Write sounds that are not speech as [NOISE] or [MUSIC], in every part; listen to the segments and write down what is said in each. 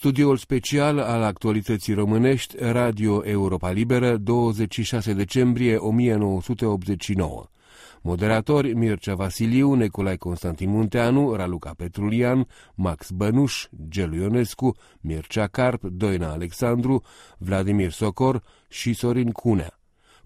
Studioul special al actualității românești, Radio Europa Liberă, 26 decembrie 1989. Moderatori Mircea Vasiliu, Neculai Constantin Munteanu, Raluca Petrulian, Max Bănuș, Gelu Ionescu, Mircea Carp, Doina Alexandru, Vladimir Socor și Sorin Cunea.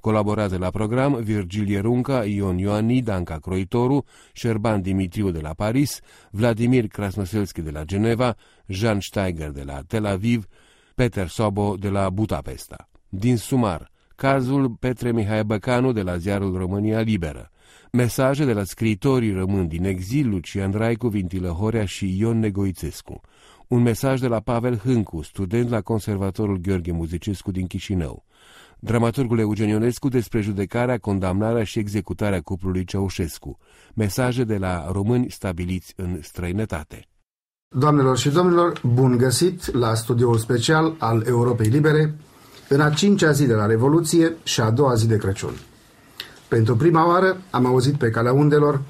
Colaborează la program Virgilie Runca, Ion Ioani, Danca Croitoru, Șerban Dimitriu de la Paris, Vladimir Krasnoselski de la Geneva, Jean Steiger de la Tel Aviv, Peter Sobo de la Budapesta. Din sumar, cazul Petre Mihai Băcanu de la ziarul România Liberă, mesaje de la scriitorii rămân din exil Lucian Raicu, Vintilă Horea și Ion Negoițescu, un mesaj de la Pavel Hâncu, student la Conservatorul Gheorghe Muzicescu din Chișinău, dramaturgul Eugen Ionescu despre judecarea, condamnarea și executarea cuplului Ceaușescu, mesaje de la români stabiliți în străinătate. Doamnelor și domnilor, bun găsit la studioul special al Europei Libere, în a cincea zi de la Revoluție și a doua zi de Crăciun. Pentru prima oară am auzit pe calea undelor,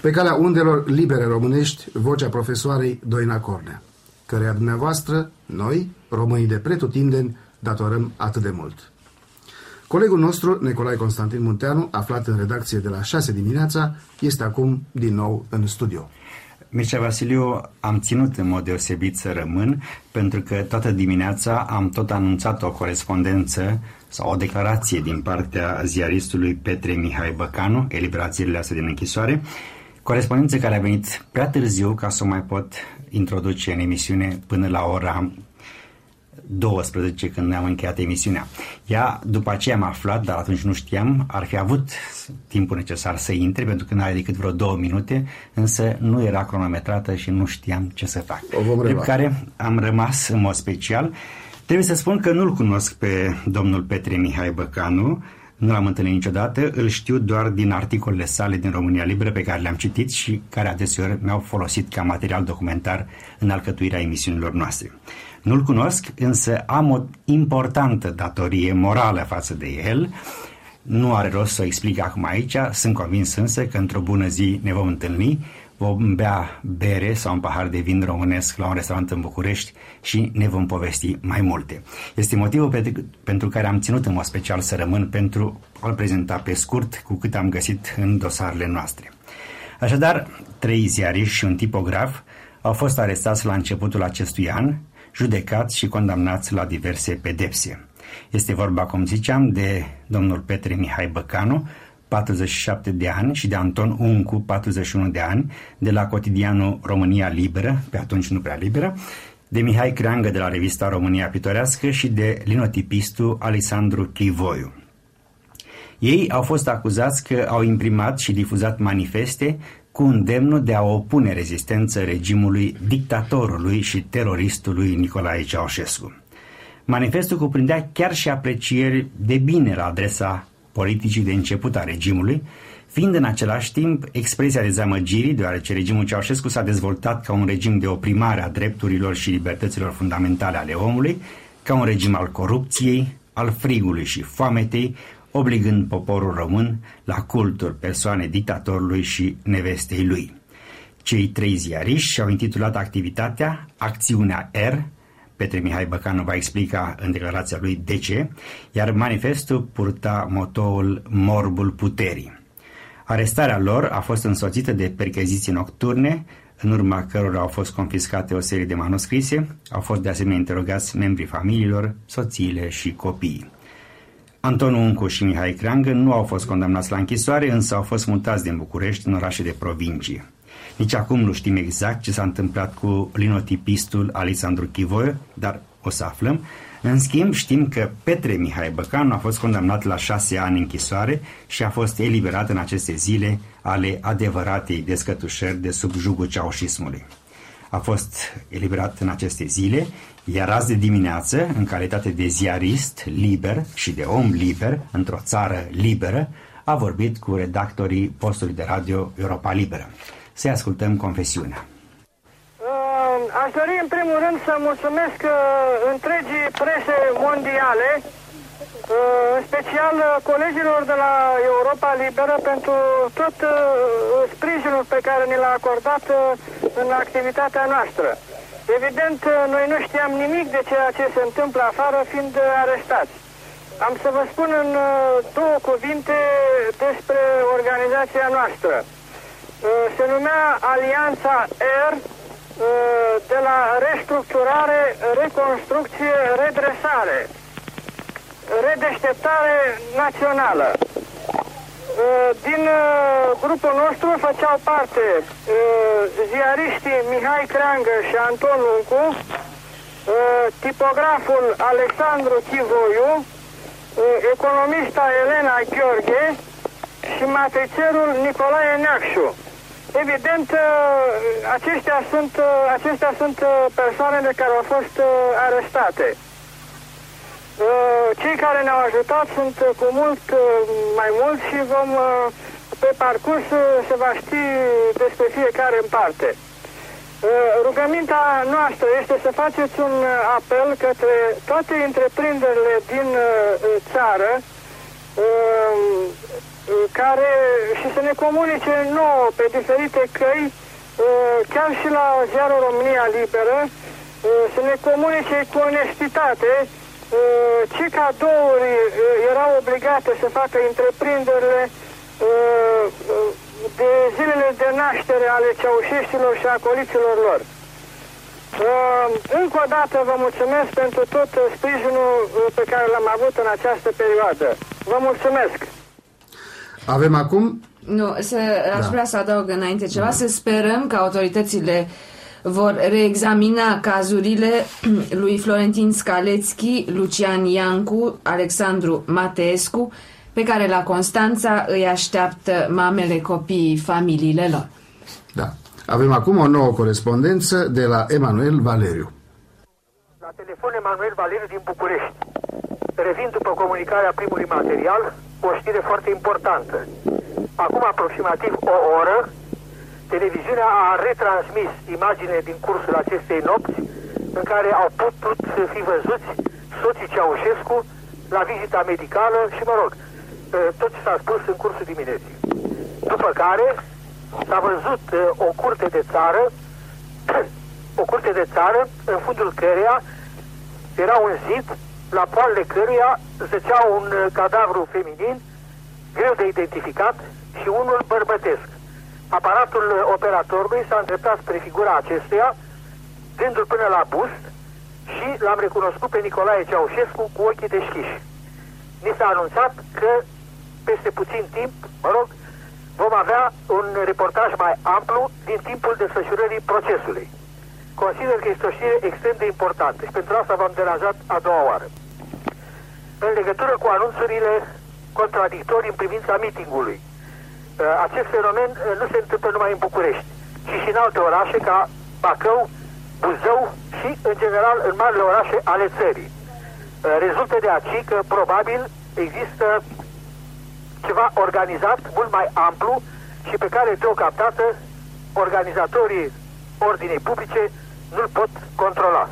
pe calea undelor libere românești, vocea profesoarei Doina Cornea, căreia dumneavoastră, noi, românii de pretutindeni, datorăm atât de mult. Colegul nostru, Nicolae Constantin Munteanu, aflat în redacție de la 6 dimineața, este acum din nou în studio. Mircea Vasiliu, am ținut în mod deosebit să rămân, pentru că toată dimineața am tot anunțat o corespondență sau o declarație din partea ziaristului Petre Mihai Băcanu, eliberațiile astea din închisoare, corespondență care a venit prea târziu ca să o mai pot introduce în emisiune până la ora 12 când ne-am încheiat emisiunea. Ea, după aceea am aflat, dar atunci nu știam, ar fi avut timpul necesar să intre, pentru că nu are decât vreo două minute, însă nu era cronometrată și nu știam ce să fac. De care am rămas în mod special. Trebuie să spun că nu-l cunosc pe domnul Petre Mihai Băcanu, nu l-am întâlnit niciodată, îl știu doar din articolele sale din România Liberă pe care le-am citit și care adeseori mi-au folosit ca material documentar în alcătuirea emisiunilor noastre. Nu-l cunosc, însă am o importantă datorie morală față de el. Nu are rost să o explic acum aici, sunt convins însă că într-o bună zi ne vom întâlni, vom bea bere sau un pahar de vin românesc la un restaurant în București și ne vom povesti mai multe. Este motivul pentru care am ținut în mod special să rămân pentru a-l prezenta pe scurt cu cât am găsit în dosarele noastre. Așadar, trei ziariști și un tipograf au fost arestați la începutul acestui an judecați și condamnați la diverse pedepse. Este vorba, cum ziceam, de domnul Petre Mihai Băcanu, 47 de ani, și de Anton Uncu, 41 de ani, de la cotidianul România Liberă, pe atunci nu prea liberă, de Mihai Creangă de la revista România Pitorească și de linotipistul Alexandru Chivoiu. Ei au fost acuzați că au imprimat și difuzat manifeste cu îndemnul de a opune rezistență regimului dictatorului și teroristului Nicolae Ceaușescu. Manifestul cuprindea chiar și aprecieri de bine la adresa politicii de început a regimului, fiind în același timp expresia dezamăgirii, deoarece regimul Ceaușescu s-a dezvoltat ca un regim de oprimare a drepturilor și libertăților fundamentale ale omului, ca un regim al corupției, al frigului și foametei, obligând poporul român la cultul persoanei dictatorului și nevestei lui. Cei trei ziariști și-au intitulat activitatea Acțiunea R, Petre Mihai Băcanu va explica în declarația lui de ce, iar manifestul purta motoul Morbul Puterii. Arestarea lor a fost însoțită de percheziții nocturne, în urma cărora au fost confiscate o serie de manuscrise, au fost de asemenea interogați membrii familiilor, soțiile și copiii. Anton Uncu și Mihai Creangă nu au fost condamnați la închisoare, însă au fost mutați din București în orașe de provincie. Nici acum nu știm exact ce s-a întâmplat cu linotipistul Alexandru Chivoie, dar o să aflăm. În schimb, știm că Petre Mihai Băcanu a fost condamnat la șase ani închisoare și a fost eliberat în aceste zile ale adevăratei descătușări de sub jugul ceaușismului. A fost eliberat în aceste zile iar azi de dimineață, în calitate de ziarist liber și de om liber, într-o țară liberă, a vorbit cu redactorii postului de radio Europa Liberă. Să ascultăm confesiunea. Aș dori în primul rând să mulțumesc uh, întregii prese mondiale, uh, în special uh, colegilor de la Europa Liberă pentru tot sprijinul pe care ni l-a acordat în activitatea noastră. Evident, noi nu știam nimic de ceea ce se întâmplă afară, fiind arestați. Am să vă spun în două cuvinte despre organizația noastră. Se numea Alianța R de la restructurare, reconstrucție, redresare, redeșteptare națională. Din grupul nostru făceau parte ziariștii Mihai Creangă și Anton Luncu, tipograful Alexandru Chivoiu, economista Elena Gheorghe și matricerul Nicolae Neacșu. Evident, aceștia sunt, acestea sunt persoanele care au fost arestate. Cei care ne-au ajutat sunt cu mult mai mulți și vom, pe parcurs se va ști despre fiecare în parte. Rugămintea noastră este să faceți un apel către toate întreprinderile din țară care și să ne comunice nouă pe diferite căi, chiar și la ziarul România Liberă, să ne comunice cu onestitate ce cadouri erau obligate să facă întreprinderile de zilele de naștere ale ceaușeștilor și acoliților lor. Încă o dată vă mulțumesc pentru tot sprijinul pe care l-am avut în această perioadă. Vă mulțumesc! Avem acum... Nu, să, aș da. vrea să adaug înainte ceva, da. să sperăm că autoritățile vor reexamina cazurile [CLEARS THROAT] lui Florentin Scalețchi, Lucian Iancu, Alexandru Mateescu, pe care la Constanța îi așteaptă mamele, copiii, familiile lor. Da. Avem acum o nouă corespondență de la Emanuel Valeriu. La telefon Emanuel Valeriu din București. Revin după comunicarea primului material, o știre foarte importantă. Acum aproximativ o oră, televiziunea a retransmis imagine din cursul acestei nopți în care au putut fi văzuți soții Ceaușescu la vizita medicală și, mă rog, tot ce s-a spus în cursul dimineții. După care s-a văzut o curte de țară, [CLEARS THROAT] o curte de țară, în fundul căreia era un zid la poalele căruia zăcea un uh, cadavru feminin, greu de identificat, și unul bărbătesc. Aparatul uh, operatorului s-a îndreptat spre figura acestuia, dându-l până la bust și l-am recunoscut pe Nicolae Ceaușescu cu ochii deschiși. Ni s-a anunțat că peste puțin timp, mă rog, vom avea un reportaj mai amplu din timpul desfășurării procesului. Consider că este o știre extrem de importantă și pentru asta v-am deranjat a doua oară în legătură cu anunțurile contradictorii în privința mitingului. Uh, acest fenomen uh, nu se întâmplă numai în București, ci și în alte orașe ca Bacău, Buzău și, în general, în marile orașe ale țării. Uh, rezultă de aici că, probabil, există ceva organizat mult mai amplu și pe care, deocamdată, organizatorii ordinei publice nu-l pot controla.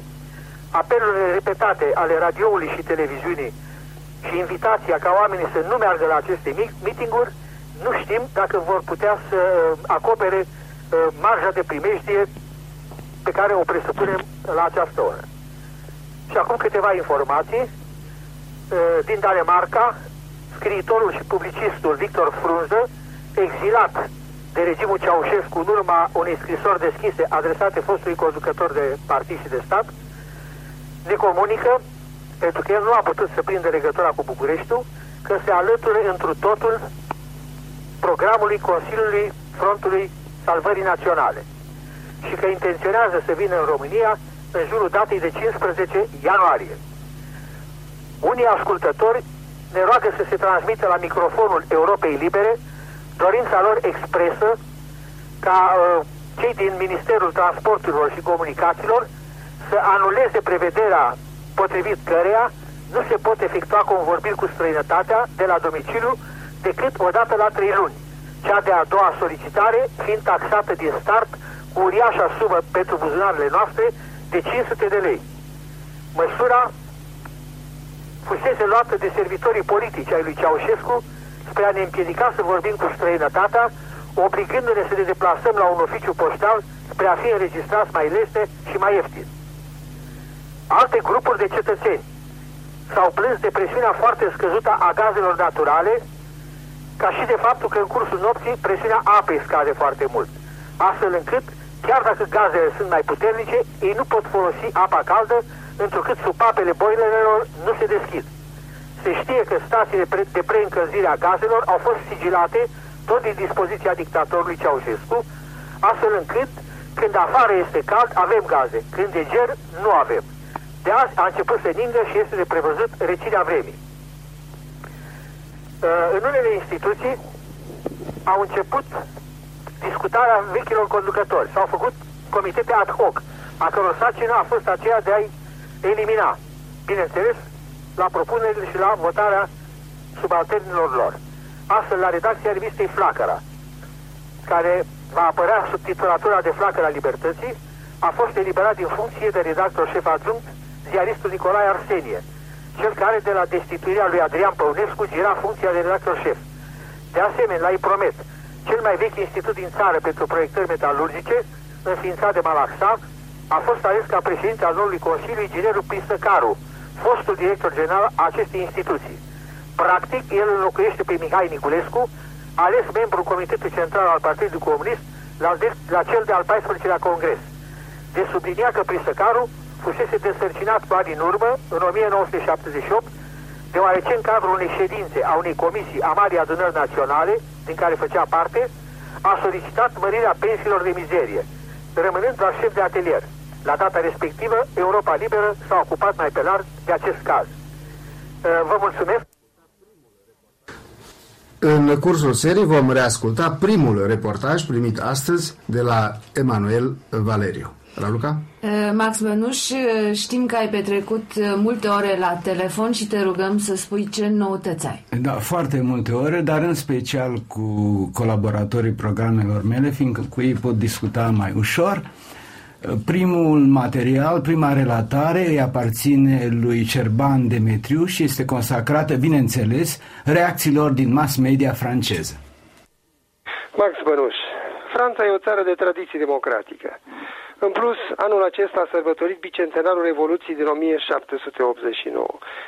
Apelurile repetate ale radioului și televiziunii și invitația ca oamenii să nu meargă la aceste meeting-uri, nu știm dacă vor putea să uh, acopere uh, marja de primejdie pe care o presupunem la această oră. Și acum câteva informații. Uh, din Danemarca, scriitorul și publicistul Victor Frunză, exilat de regimul Ceaușescu în urma unei scrisori deschise adresate fostului conducător de partid și de stat, ne comunică pentru că el nu a putut să prindă legătura cu Bucureștiul, că se alăture întru totul programului Consiliului Frontului Salvării Naționale și că intenționează să vină în România în jurul datei de 15 ianuarie. Unii ascultători ne roagă să se transmită la microfonul Europei Libere dorința lor expresă ca uh, cei din Ministerul Transporturilor și Comunicațiilor să anuleze prevederea potrivit căreia nu se pot efectua convorbiri cu străinătatea de la domiciliu decât o dată la trei luni, cea de-a doua solicitare fiind taxată din start cu uriașa sumă pentru buzunarele noastre de 500 de lei. Măsura fusese luată de servitorii politici ai lui Ceaușescu spre a ne împiedica să vorbim cu străinătatea, obligându-ne să ne deplasăm la un oficiu poștal spre a fi înregistrați mai leste și mai ieftin. Alte grupuri de cetățeni s-au plâns de presiunea foarte scăzută a gazelor naturale, ca și de faptul că în cursul nopții presiunea apei scade foarte mult, astfel încât, chiar dacă gazele sunt mai puternice, ei nu pot folosi apa caldă, întrucât supapele boilerelor nu se deschid. Se știe că stațiile de preîncălzire a gazelor au fost sigilate tot din dispoziția dictatorului Ceaușescu, astfel încât când afară este cald, avem gaze. Când e ger, nu avem. De azi a început să ningă și este de prevăzut recirea vremii. Uh, în unele instituții au început discutarea vechilor conducători. S-au făcut comitete ad hoc, a căror sarcină a fost aceea de a-i elimina. Bineînțeles, la propunerile și la votarea subalternilor lor. Astfel, la redacția revistei Flacăra, care va apărea sub titulatura de Flacăra Libertății, a fost eliberat din funcție de redactor șef adjunct ziaristul Nicolae Arsenie, cel care de la destituirea lui Adrian Păunescu gira funcția de redactor șef. De asemenea, la IPROMET, cel mai vechi institut din țară pentru proiectări metalurgice, înființat de Malaxav, a fost ales ca președinte al noului Consiliu inginerul Pistăcaru, fostul director general a acestei instituții. Practic, el înlocuiește pe Mihai Niculescu, ales membru Comitetului Central al Partidului Comunist la, de, la cel de-al 14-lea Congres. De sublinia că Prisăcaru fusese desărcinat cu ani în urmă, în 1978, deoarece în cadrul unei ședințe a unei comisii a Marii Adunări Naționale, din care făcea parte, a solicitat mărirea pensiilor de mizerie, rămânând la șef de atelier. La data respectivă, Europa Liberă s-a ocupat mai pe larg de acest caz. Uh, vă mulțumesc! În cursul serii vom reasculta primul reportaj primit astăzi de la Emanuel Valeriu. Raluca? Uh, Max Bănuș, uh, știm că ai petrecut multe ore la telefon și te rugăm să spui ce noutăți ai. Da, foarte multe ore, dar în special cu colaboratorii programelor mele, fiindcă cu ei pot discuta mai ușor. Primul material, prima relatare îi aparține lui Cerban Demetriu și este consacrată, bineînțeles, reacțiilor din mass media franceză. Max Bănuș, Franța e o țară de tradiție democratică. În plus, anul acesta a sărbătorit bicentenarul Revoluției din 1789.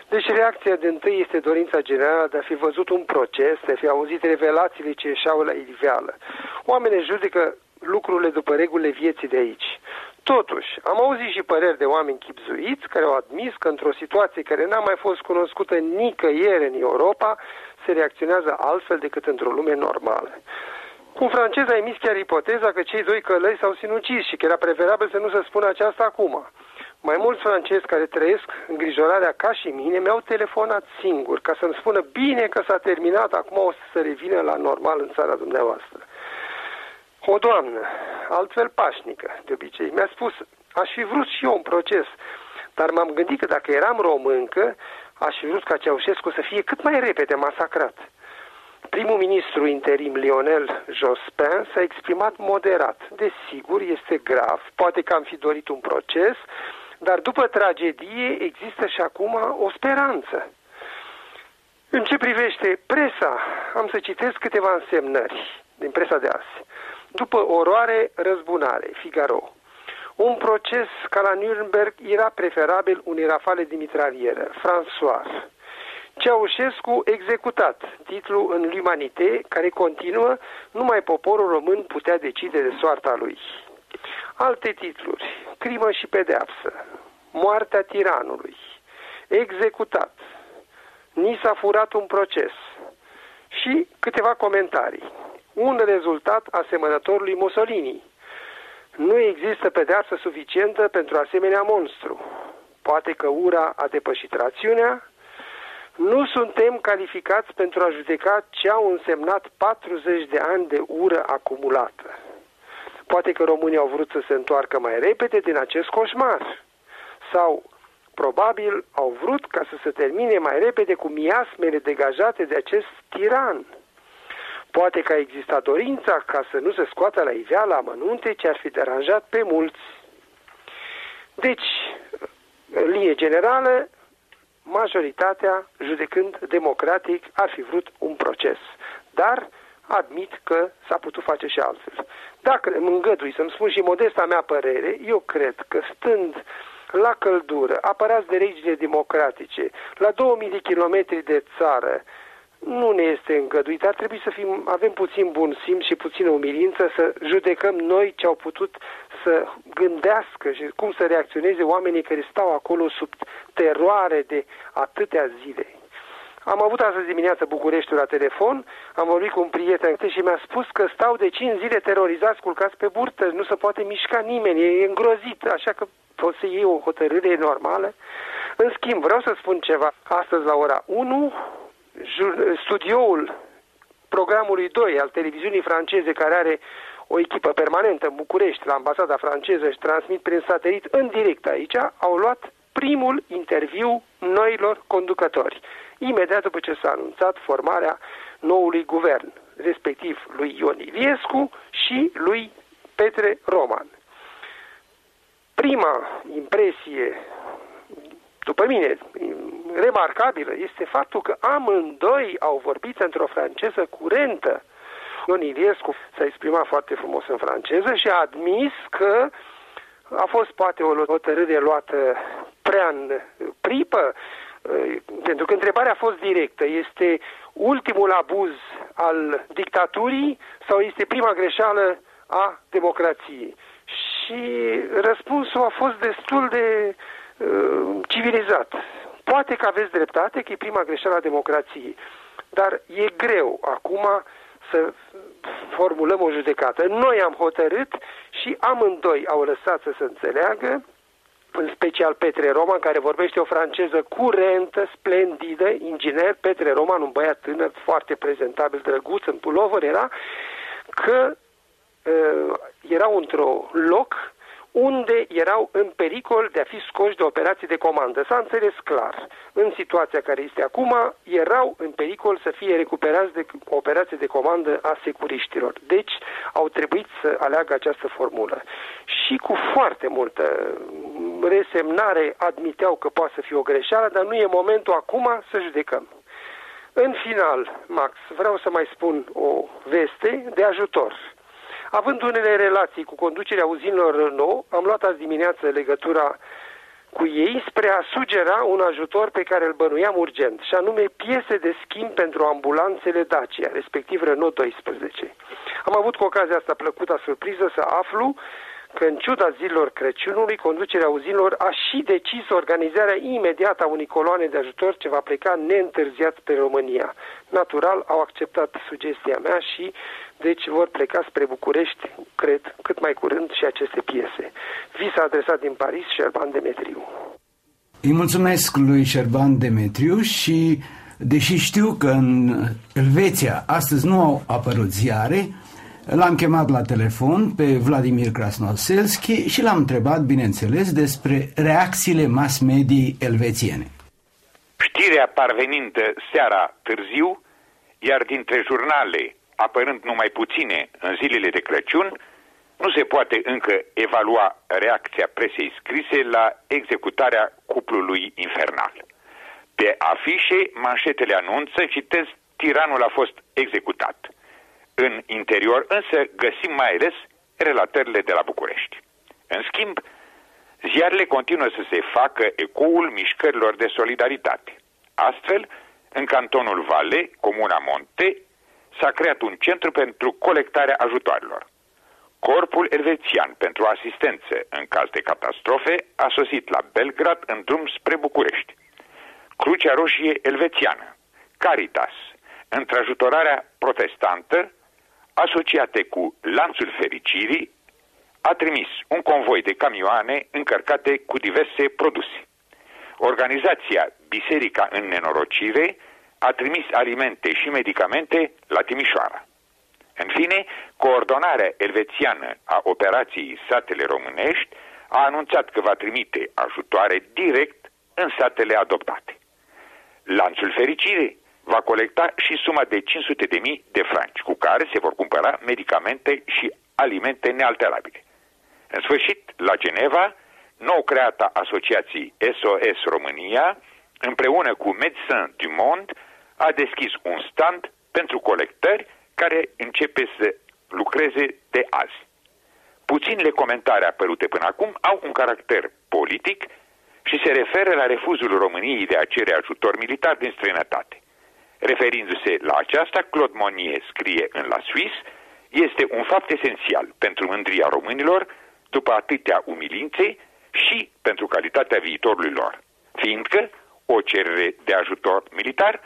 Deci reacția de întâi este dorința generală de a fi văzut un proces, de a fi auzit revelațiile ce ieșeau la iveală. Oamenii judecă lucrurile după regulile vieții de aici. Totuși, am auzit și păreri de oameni chipzuiți care au admis că într-o situație care n-a mai fost cunoscută nicăieri în Europa, se reacționează altfel decât într-o lume normală. Un francez a emis chiar ipoteza că cei doi călăi s-au sinucis și că era preferabil să nu se spună aceasta acum. Mai mulți francezi care trăiesc îngrijorarea ca și mine mi-au telefonat singur ca să-mi spună bine că s-a terminat, acum o să se revină la normal în țara dumneavoastră. O doamnă, altfel pașnică, de obicei, mi-a spus, aș fi vrut și eu un proces, dar m-am gândit că dacă eram româncă, aș fi vrut ca Ceaușescu să fie cât mai repede masacrat. Primul ministru interim Lionel Jospin s-a exprimat moderat. Desigur, este grav, poate că am fi dorit un proces, dar după tragedie există și acum o speranță. În ce privește presa, am să citesc câteva însemnări din presa de azi. După oroare, răzbunare, Figaro. Un proces ca la Nürnberg era preferabil unei rafale de mitralieră, François. Ceaușescu executat, titlu în L'Humanité, care continuă, numai poporul român putea decide de soarta lui. Alte titluri, crimă și pedeapsă, moartea tiranului, executat, ni s-a furat un proces și câteva comentarii un rezultat asemănător lui Mussolini. Nu există pedeapsă suficientă pentru asemenea monstru. Poate că ura a depășit rațiunea? Nu suntem calificați pentru a judeca ce au însemnat 40 de ani de ură acumulată. Poate că românii au vrut să se întoarcă mai repede din acest coșmar. Sau, probabil, au vrut ca să se termine mai repede cu miasmele degajate de acest tiran. Poate că a existat dorința ca să nu se scoată la iveală amănunte ce ar fi deranjat pe mulți. Deci, în linie generală, majoritatea, judecând democratic, ar fi vrut un proces. Dar admit că s-a putut face și altfel. Dacă îmi îngădui să-mi spun și modesta mea părere, eu cred că stând la căldură, apărați de legile democratice, la 2000 de kilometri de țară, nu ne este îngăduit. Ar trebui să fim, avem puțin bun simț și puțină umilință să judecăm noi ce au putut să gândească și cum să reacționeze oamenii care stau acolo sub teroare de atâtea zile. Am avut astăzi dimineață Bucureștiul la telefon, am vorbit cu un prieten și mi-a spus că stau de 5 zile terorizați, culcați pe burtă, nu se poate mișca nimeni, e îngrozit, așa că poți să iei o hotărâre normală. În schimb, vreau să spun ceva. Astăzi la ora 1, studioul programului 2 al televiziunii franceze care are o echipă permanentă în București, la ambasada franceză și transmit prin satelit în direct aici, au luat primul interviu noilor conducători, imediat după ce s-a anunțat formarea noului guvern, respectiv lui Ion Iliescu și lui Petre Roman. Prima impresie, după mine, remarcabilă, este faptul că amândoi au vorbit într-o franceză curentă. Ion Iliescu s-a exprimat foarte frumos în franceză și a admis că a fost poate o hotărâre luată prea în pripă, pentru că întrebarea a fost directă. Este ultimul abuz al dictaturii sau este prima greșeală a democrației? Și răspunsul a fost destul de uh, civilizat. Poate că aveți dreptate, că e prima greșeală a democrației, dar e greu acum să formulăm o judecată. Noi am hotărât și amândoi au lăsat să se înțeleagă, în special Petre Roman, care vorbește o franceză curentă, splendidă, inginer, Petre Roman, un băiat tânăr, foarte prezentabil, drăguț, în pulover era, că uh, erau într-o loc unde erau în pericol de a fi scoși de operații de comandă. S-a înțeles clar. În situația care este acum, erau în pericol să fie recuperați de operații de comandă a securiștilor. Deci au trebuit să aleagă această formulă. Și cu foarte multă resemnare admiteau că poate să fie o greșeală, dar nu e momentul acum să judecăm. În final, Max, vreau să mai spun o veste de ajutor Având unele relații cu conducerea uzinilor Renault, am luat azi dimineață legătura cu ei spre a sugera un ajutor pe care îl bănuiam urgent, și anume piese de schimb pentru ambulanțele Dacia, respectiv Renault 12. Am avut cu ocazia asta plăcuta surpriză să aflu că în ciuda zilelor Crăciunului, conducerea uzinilor a și decis organizarea imediată a unei coloane de ajutor ce va pleca neîntârziat pe România. Natural, au acceptat sugestia mea și deci vor pleca spre București, cred, cât mai curând și aceste piese. Vi s-a adresat din Paris Șerban Demetriu. Îi mulțumesc lui Șerban Demetriu și, deși știu că în Elveția astăzi nu au apărut ziare, L-am chemat la telefon pe Vladimir Krasnoselski și l-am întrebat, bineînțeles, despre reacțiile mass mediei elvețiene. Știrea parvenind seara târziu, iar dintre jurnale apărând numai puține în zilele de Crăciun, nu se poate încă evalua reacția presei scrise la executarea cuplului infernal. Pe afișe, manșetele anunță, citez, tiranul a fost executat. În interior însă găsim mai ales relatările de la București. În schimb, ziarele continuă să se facă ecoul mișcărilor de solidaritate. Astfel, în cantonul Vale, comuna Monte, s-a creat un centru pentru colectarea ajutoarelor. Corpul elvețian pentru asistență în caz de catastrofe a sosit la Belgrad în drum spre București. Crucea Roșie Elvețiană, Caritas, întrajutorarea protestantă, asociate cu Lanțul Fericirii, a trimis un convoi de camioane încărcate cu diverse produse. Organizația Biserica în Nenorocire a trimis alimente și medicamente la Timișoara. În fine, coordonarea elvețiană a operației satele românești a anunțat că va trimite ajutoare direct în satele adoptate. Lanțul Fericire va colecta și suma de 500.000 de, mii de franci, cu care se vor cumpăra medicamente și alimente nealterabile. În sfârșit, la Geneva, nou creata asociație SOS România, împreună cu Médecins du Monde, a deschis un stand pentru colectări care începe să lucreze de azi. Puținile comentarii apărute până acum au un caracter politic și se referă la refuzul României de a cere ajutor militar din străinătate. Referindu-se la aceasta, Claude Monnier scrie în La Suisse, este un fapt esențial pentru mândria românilor după atâtea umilințe și pentru calitatea viitorului lor, fiindcă o cerere de ajutor militar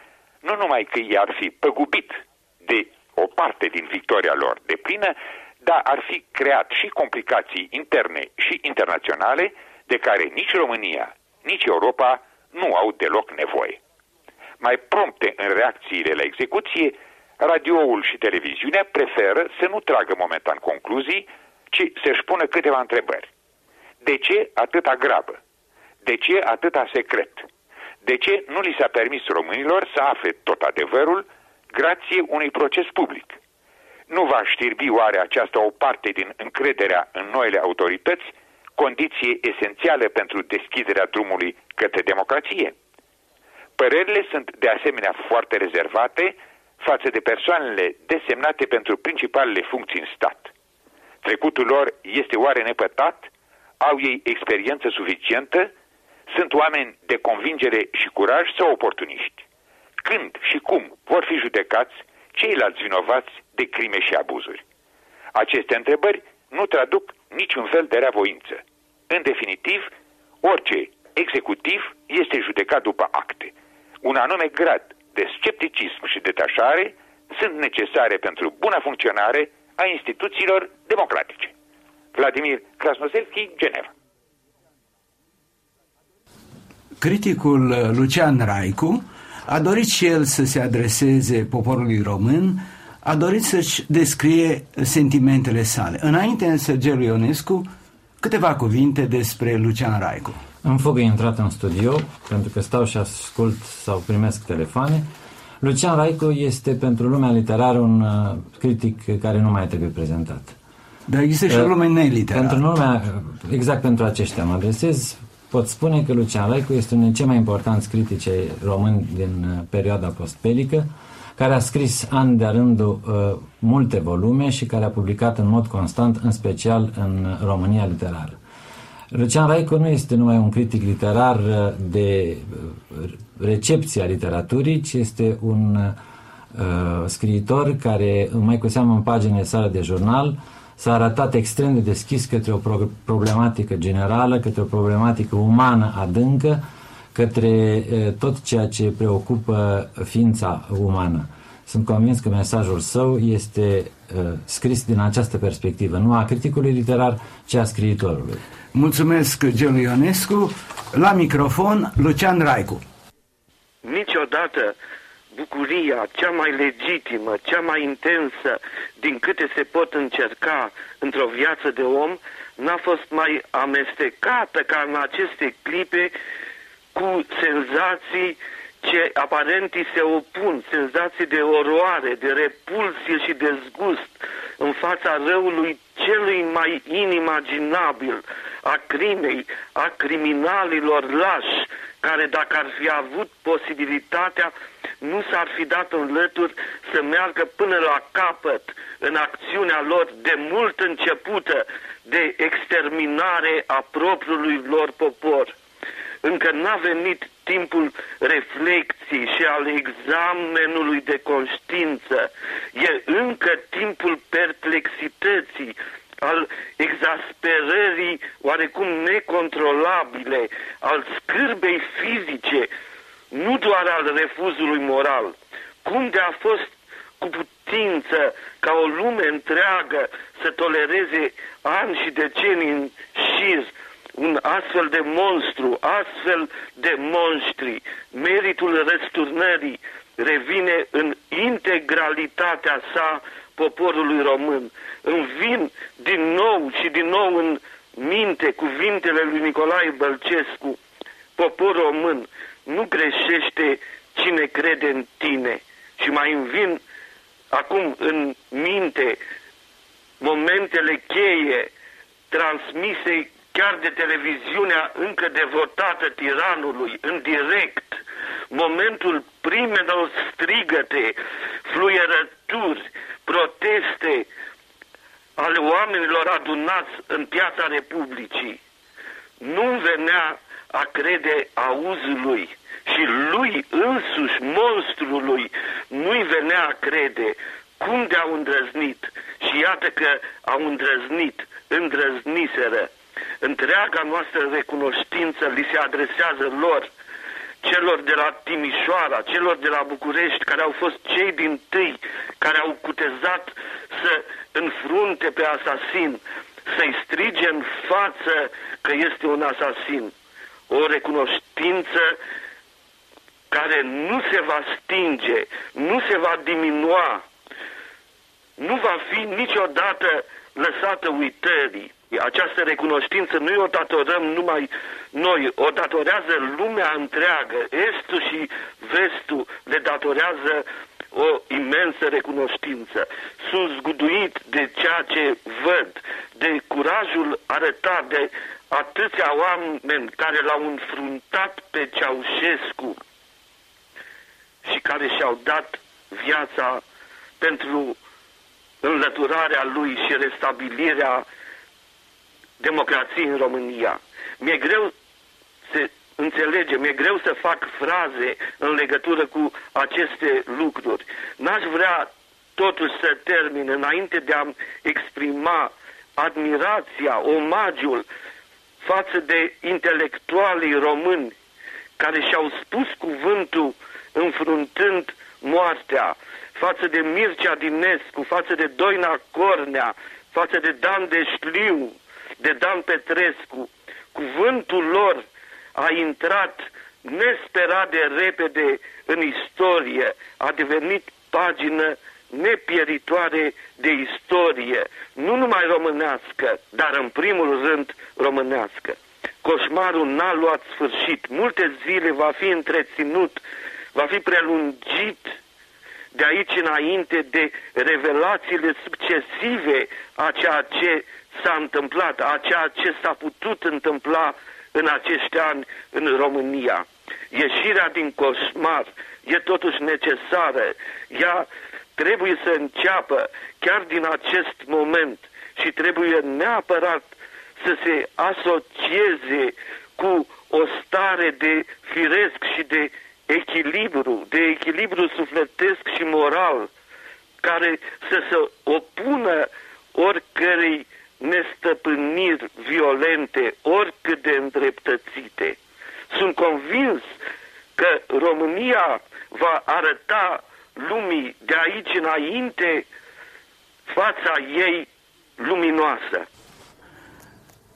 nu numai că i-ar fi păgubit de o parte din victoria lor de plină, dar ar fi creat și complicații interne și internaționale de care nici România, nici Europa nu au deloc nevoie. Mai prompte în reacțiile la execuție, radioul și televiziunea preferă să nu tragă momentan concluzii, ci să-și pună câteva întrebări. De ce atâta grabă? De ce atâta secret? De ce nu li s-a permis românilor să afle tot adevărul grație unui proces public? Nu va știrbi oare aceasta o parte din încrederea în noile autorități, condiție esențială pentru deschiderea drumului către democrație? Părerile sunt de asemenea foarte rezervate față de persoanele desemnate pentru principalele funcții în stat. Trecutul lor este oare nepătat? Au ei experiență suficientă? Sunt oameni de convingere și curaj sau oportuniști? Când și cum vor fi judecați ceilalți vinovați de crime și abuzuri? Aceste întrebări nu traduc niciun fel de reavoință. În definitiv, orice executiv este judecat după acte. Un anume grad de scepticism și detașare sunt necesare pentru buna funcționare a instituțiilor democratice. Vladimir Krasnoselski, Geneva. Criticul uh, Lucian Raicu a dorit și el să se adreseze poporului român, a dorit să-și descrie sentimentele sale. Înainte Sergei Ionescu, câteva cuvinte despre Lucian Raicu. Am fugă intrat în studio, pentru că stau și ascult sau primesc telefoane. Lucian Raicu este pentru lumea literară un uh, critic care nu mai trebuie prezentat. Dar există și o uh, lume neliterară. Pentru lumea, exact pentru aceștia mă adresez, pot spune că Lucian Raicu este unul dintre cei mai importanți critici români din uh, perioada postbelică, care a scris an de rândul uh, multe volume și care a publicat în mod constant, în special în România literară. Lucian Raico nu este numai un critic literar uh, de uh, recepție a literaturii, ci este un uh, scriitor care, mai cu seamă în paginile sale de jurnal, s-a arătat extrem de deschis către o problematică generală, către o problematică umană adâncă, către uh, tot ceea ce preocupă ființa umană. Sunt convins că mesajul său este uh, scris din această perspectivă, nu a criticului literar, ci a scriitorului. Mulțumesc, Gelu Ionescu. La microfon, Lucian Raicu. Niciodată bucuria cea mai legitimă, cea mai intensă din câte se pot încerca într-o viață de om, n-a fost mai amestecată ca în aceste clipe cu senzații ce aparent îi se opun, senzații de oroare, de repulsie și de zgust în fața răului celui mai inimaginabil, a crimei, a criminalilor lași, care dacă ar fi avut posibilitatea, nu s-ar fi dat în lături să meargă până la capăt în acțiunea lor de mult începută de exterminare a propriului lor popor. Încă n-a venit timpul reflexiei și al examenului de conștiință. E încă timpul perplexității, al exasperării oarecum necontrolabile, al scârbei fizice, nu doar al refuzului moral. Cum de a fost cu putință ca o lume întreagă să tolereze ani și decenii în șir un astfel de monstru, astfel de monștri, meritul răsturnării revine în integralitatea sa poporului român. Îmi vin din nou și din nou în minte cuvintele lui Nicolae Bălcescu, popor român, nu greșește cine crede în tine. Și mai îmi vin acum în minte momentele cheie transmise chiar de televiziunea încă devotată tiranului, în direct, momentul primelor strigăte, fluierături, proteste ale oamenilor adunați în piața Republicii, nu venea a crede auzului și lui însuși, monstrului, nu-i venea a crede cum de-au îndrăznit. Și iată că au îndrăznit, îndrăzniseră. Întreaga noastră recunoștință li se adresează lor, celor de la Timișoara, celor de la București, care au fost cei din tâi, care au cutezat să înfrunte pe asasin, să-i strige în față că este un asasin. O recunoștință care nu se va stinge, nu se va diminua, nu va fi niciodată lăsată uitării. Această recunoștință nu o datorăm numai noi, o datorează lumea întreagă. Estul și vestul le datorează o imensă recunoștință. Sunt zguduit de ceea ce văd, de curajul arătat de atâția oameni care l-au înfruntat pe Ceaușescu și care și-au dat viața pentru înlăturarea lui și restabilirea democrației în România. Mi-e greu să înțelegem, mi-e greu să fac fraze în legătură cu aceste lucruri. N-aș vrea totuși să termin înainte de a exprima admirația, omagiul față de intelectualii români care și-au spus cuvântul înfruntând moartea, față de Mircea Dinescu, față de Doina Cornea, față de Dan Deșliu, de Dan Petrescu. Cuvântul lor a intrat nesperat de repede în istorie, a devenit pagină nepieritoare de istorie, nu numai românească, dar în primul rând românească. Coșmarul n-a luat sfârșit, multe zile va fi întreținut, va fi prelungit de aici înainte de revelațiile succesive a ceea ce s-a întâmplat, a ceea ce s-a putut întâmpla în acești ani în România. Ieșirea din coșmar e totuși necesară. Ea trebuie să înceapă chiar din acest moment și trebuie neapărat să se asocieze cu o stare de firesc și de echilibru, de echilibru sufletesc și moral, care să se opună oricărei nestăpâniri violente, oricât de îndreptățite. Sunt convins că România va arăta lumii de aici înainte fața ei luminoasă.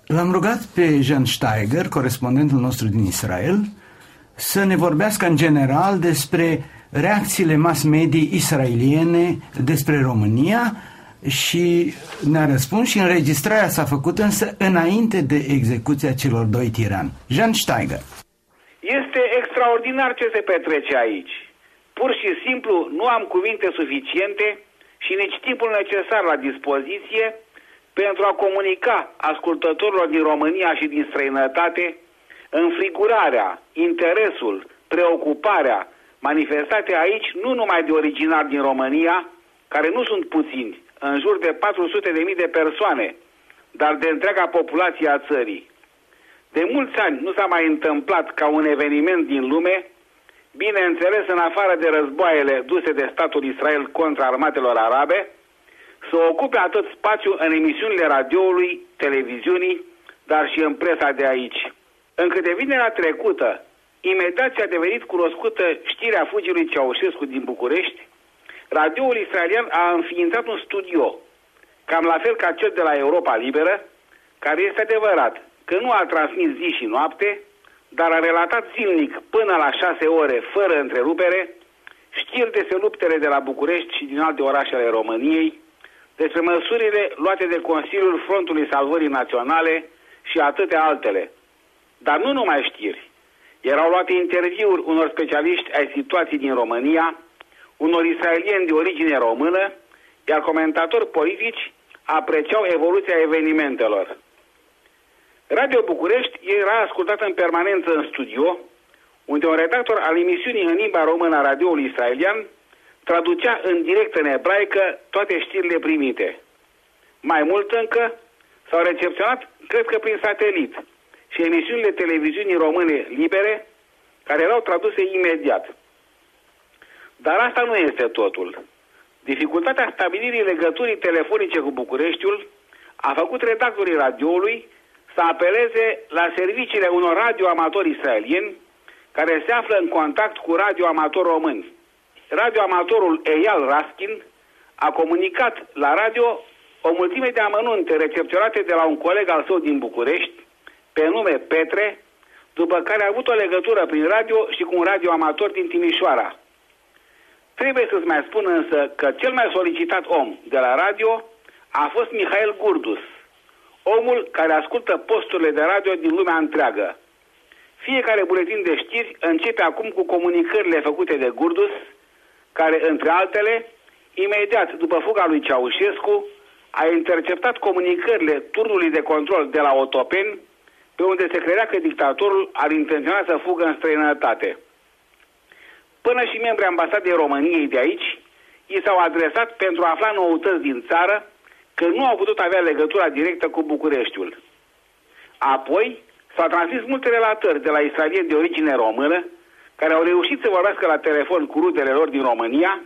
L-am rugat pe Jean Steiger, corespondentul nostru din Israel, să ne vorbească în general despre reacțiile mass media israeliene despre România și ne-a răspuns și înregistrarea s-a făcut însă înainte de execuția celor doi tirani. Jean Steiger. Este extraordinar ce se petrece aici. Pur și simplu nu am cuvinte suficiente și nici timpul necesar la dispoziție pentru a comunica ascultătorilor din România și din străinătate înfrigurarea, interesul, preocuparea manifestate aici nu numai de originari din România, care nu sunt puțini, în jur de 400.000 de persoane, dar de întreaga populație a țării. De mulți ani nu s-a mai întâmplat ca un eveniment din lume, bineînțeles în afară de războaiele duse de statul Israel contra armatelor arabe, să ocupe atât spațiu în emisiunile radioului, televiziunii, dar și în presa de aici. Încă de vinerea trecută, imediat ce a devenit cunoscută știrea fugii lui Ceaușescu din București, radioul israelian a înființat un studio, cam la fel ca cel de la Europa Liberă, care este adevărat că nu a transmis zi și noapte, dar a relatat zilnic până la șase ore, fără întrerupere, știri despre luptele de la București și din alte orașe ale României, despre măsurile luate de Consiliul Frontului Salvării Naționale și atâtea altele. Dar nu numai știri. Erau luate interviuri unor specialiști ai situației din România, unor israelieni de origine română, iar comentatori politici apreciau evoluția evenimentelor. Radio București era ascultat în permanență în studio, unde un redactor al emisiunii în limba română a radioului israelian traducea în direct în ebraică toate știrile primite. Mai mult încă, s-au recepționat, cred că prin satelit, și emisiunile televiziunii române libere, care erau traduse imediat. Dar asta nu este totul. Dificultatea stabilirii legăturii telefonice cu Bucureștiul a făcut redactorii radioului să apeleze la serviciile unor radioamatori israelieni care se află în contact cu radioamatori români. Radioamatorul Eyal Raskin a comunicat la radio o mulțime de amănunte recepționate de la un coleg al său din București, pe nume Petre, după care a avut o legătură prin radio și cu un radioamator din Timișoara. Trebuie să-ți mai spun însă că cel mai solicitat om de la radio a fost Mihail Gurdus, omul care ascultă posturile de radio din lumea întreagă. Fiecare buletin de știri începe acum cu comunicările făcute de Gurdus, care, între altele, imediat după fuga lui Ceaușescu, a interceptat comunicările turnului de control de la Otopeni, pe unde se credea că dictatorul ar intenționa să fugă în străinătate. Până și membrii ambasadei României de aici i s-au adresat pentru a afla noutăți din țară, că nu au putut avea legătura directă cu Bucureștiul. Apoi s-au transmis multe relatări de la israelieni de origine română, care au reușit să vorbească la telefon cu rudele lor din România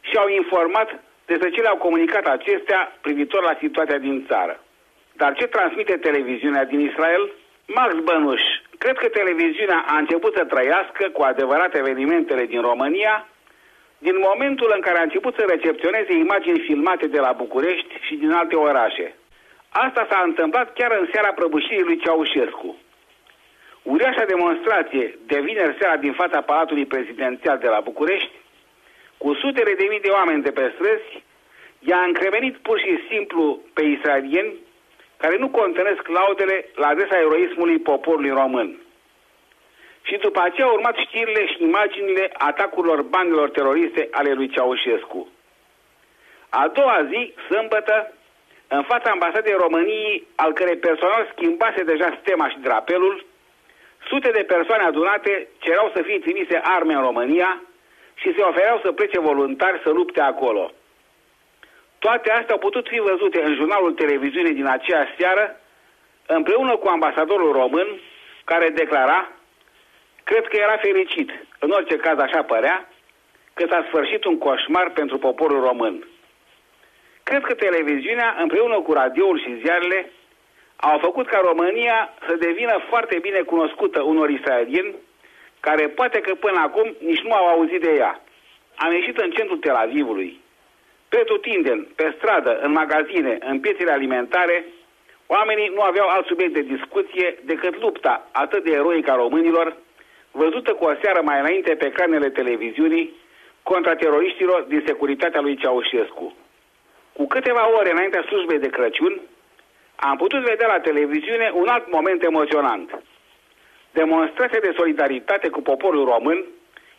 și au informat despre ce le-au comunicat acestea privitor la situația din țară. Dar ce transmite televiziunea din Israel? Max Bănuș, cred că televiziunea a început să trăiască cu adevărat evenimentele din România din momentul în care a început să recepționeze imagini filmate de la București și din alte orașe. Asta s-a întâmplat chiar în seara prăbușirii lui Ceaușescu. Uriașa demonstrație de vineri seara din fața Palatului Prezidențial de la București, cu sutele de mii de oameni de pe străzi, i-a încremenit pur și simplu pe israelieni care nu contenesc laudele la adresa eroismului poporului român. Și după aceea au urmat știrile și imaginile atacurilor bandelor teroriste ale lui Ceaușescu. A doua zi, sâmbătă, în fața ambasadei României, al cărei personal schimbase deja stema și drapelul, sute de persoane adunate cereau să fie trimise arme în România și se ofereau să plece voluntari să lupte acolo. Toate astea au putut fi văzute în jurnalul televiziunii din aceea seară, împreună cu ambasadorul român, care declara, cred că era fericit, în orice caz așa părea, că s-a sfârșit un coșmar pentru poporul român. Cred că televiziunea, împreună cu radioul și ziarele, au făcut ca România să devină foarte bine cunoscută unor israelieni, care poate că până acum nici nu au auzit de ea. Am ieșit în centrul Tel Avivului. Pretutindeni, pe stradă, în magazine, în piețele alimentare, oamenii nu aveau alt subiect de discuție decât lupta atât de eroică a românilor, văzută cu o seară mai înainte pe ecranele televiziunii, contra teroriștilor din securitatea lui Ceaușescu. Cu câteva ore înaintea slujbei de Crăciun, am putut vedea la televiziune un alt moment emoționant. Demonstrația de solidaritate cu poporul român,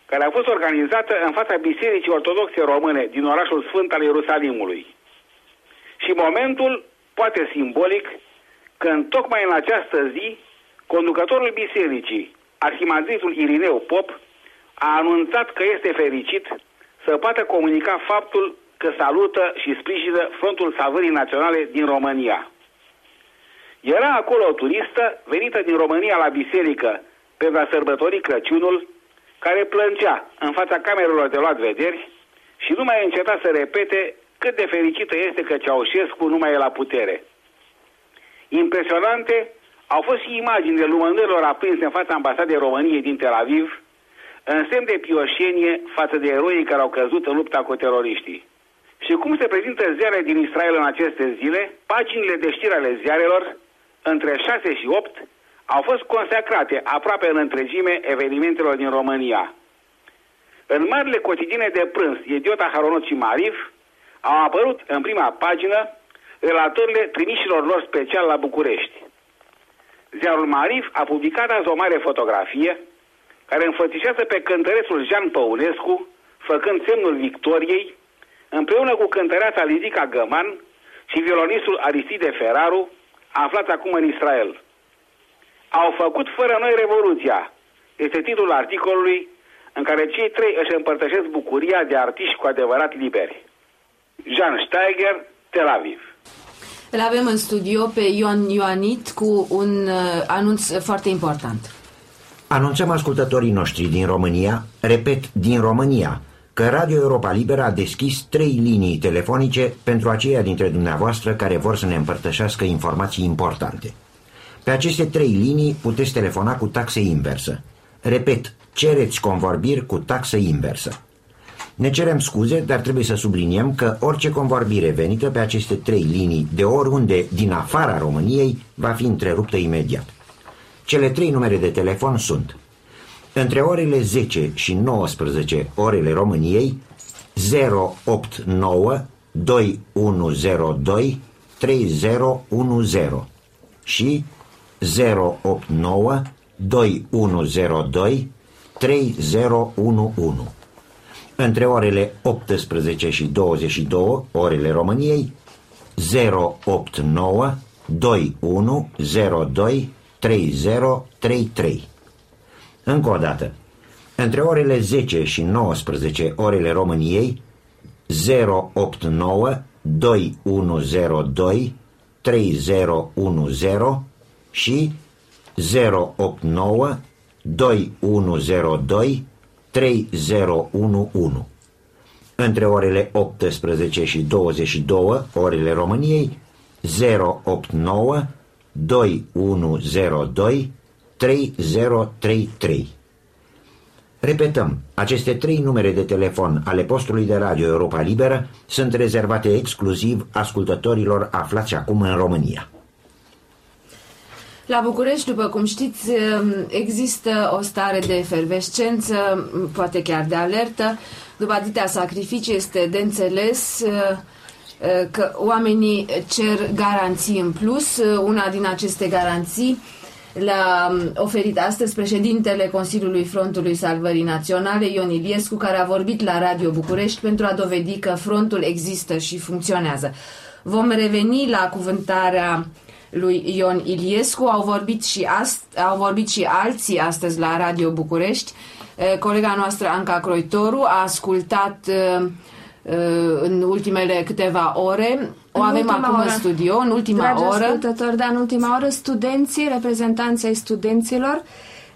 care a fost organizată în fața Bisericii Ortodoxe Române din orașul Sfânt al Ierusalimului. Și momentul, poate simbolic, când tocmai în această zi, conducătorul bisericii, arhimandritul Irineu Pop, a anunțat că este fericit să poată comunica faptul că salută și sprijină Frontul Savării Naționale din România. Era acolo o turistă venită din România la biserică pentru a sărbători Crăciunul, care plângea în fața camerelor de luat vederi și nu mai înceta să repete cât de fericită este că Ceaușescu nu mai e la putere. Impresionante au fost și imaginile lumânărilor aprinse în fața ambasadei României din Tel Aviv, în semn de pioșenie față de eroii care au căzut în lupta cu teroriștii. Și cum se prezintă ziarele din Israel în aceste zile, paginile de știri ale ziarelor, între 6 și 8, au fost consacrate aproape în întregime evenimentelor din România. În marile cotidiene de prânz, Idiota Haronot și Mariv, au apărut în prima pagină relatările trimișilor lor special la București. Ziarul Mariv a publicat azi o mare fotografie care înfățișează pe cântărețul Jean Păunescu, făcând semnul victoriei, împreună cu cântăreața Lidica Găman și violonistul Aristide Ferraru, aflați acum în Israel. Au făcut fără noi revoluția, este titlul articolului în care cei trei își împărtășesc bucuria de artiști cu adevărat liberi. Jean Steiger, Tel Aviv. Îl avem în studio pe Ion Ioanit cu un uh, anunț foarte important. Anunțăm ascultătorii noștri din România, repet, din România, că Radio Europa Liberă a deschis trei linii telefonice pentru aceia dintre dumneavoastră care vor să ne împărtășească informații importante. Pe aceste trei linii puteți telefona cu taxă inversă. Repet, cereți convorbiri cu taxă inversă. Ne cerem scuze, dar trebuie să subliniem că orice convorbire venită pe aceste trei linii de oriunde din afara României va fi întreruptă imediat. Cele trei numere de telefon sunt între orele 10 și 19 orele României 089 2102 3010 și 089 2102 3011. Între orele 18 și 22 orele României 089 2102 3033. Încă o dată, între orele 10 și 19 orele României 089 2102 3010 și 089 2102 3011. Între orele 18 și 22 orele României 089 2102 3033. Repetăm, aceste trei numere de telefon ale postului de radio Europa Liberă sunt rezervate exclusiv ascultătorilor aflați acum în România. La București, după cum știți, există o stare de efervescență, poate chiar de alertă. După atâtea sacrificii, este de înțeles uh, uh, că oamenii cer garanții în plus. Una din aceste garanții le-a um, oferit astăzi președintele Consiliului Frontului Salvării Naționale, Ion Iliescu, care a vorbit la Radio București pentru a dovedi că frontul există și funcționează. Vom reveni la cuvântarea lui Ion Iliescu, au vorbit și, ast- au vorbit și alții astăzi la Radio București. Colega noastră, Anca Croitoru, a ascultat în ultimele câteva ore o avem acum oră. în studio, în ultima Dragi oră. ascultători, da, în ultima oră, studenții, reprezentanții ai studenților,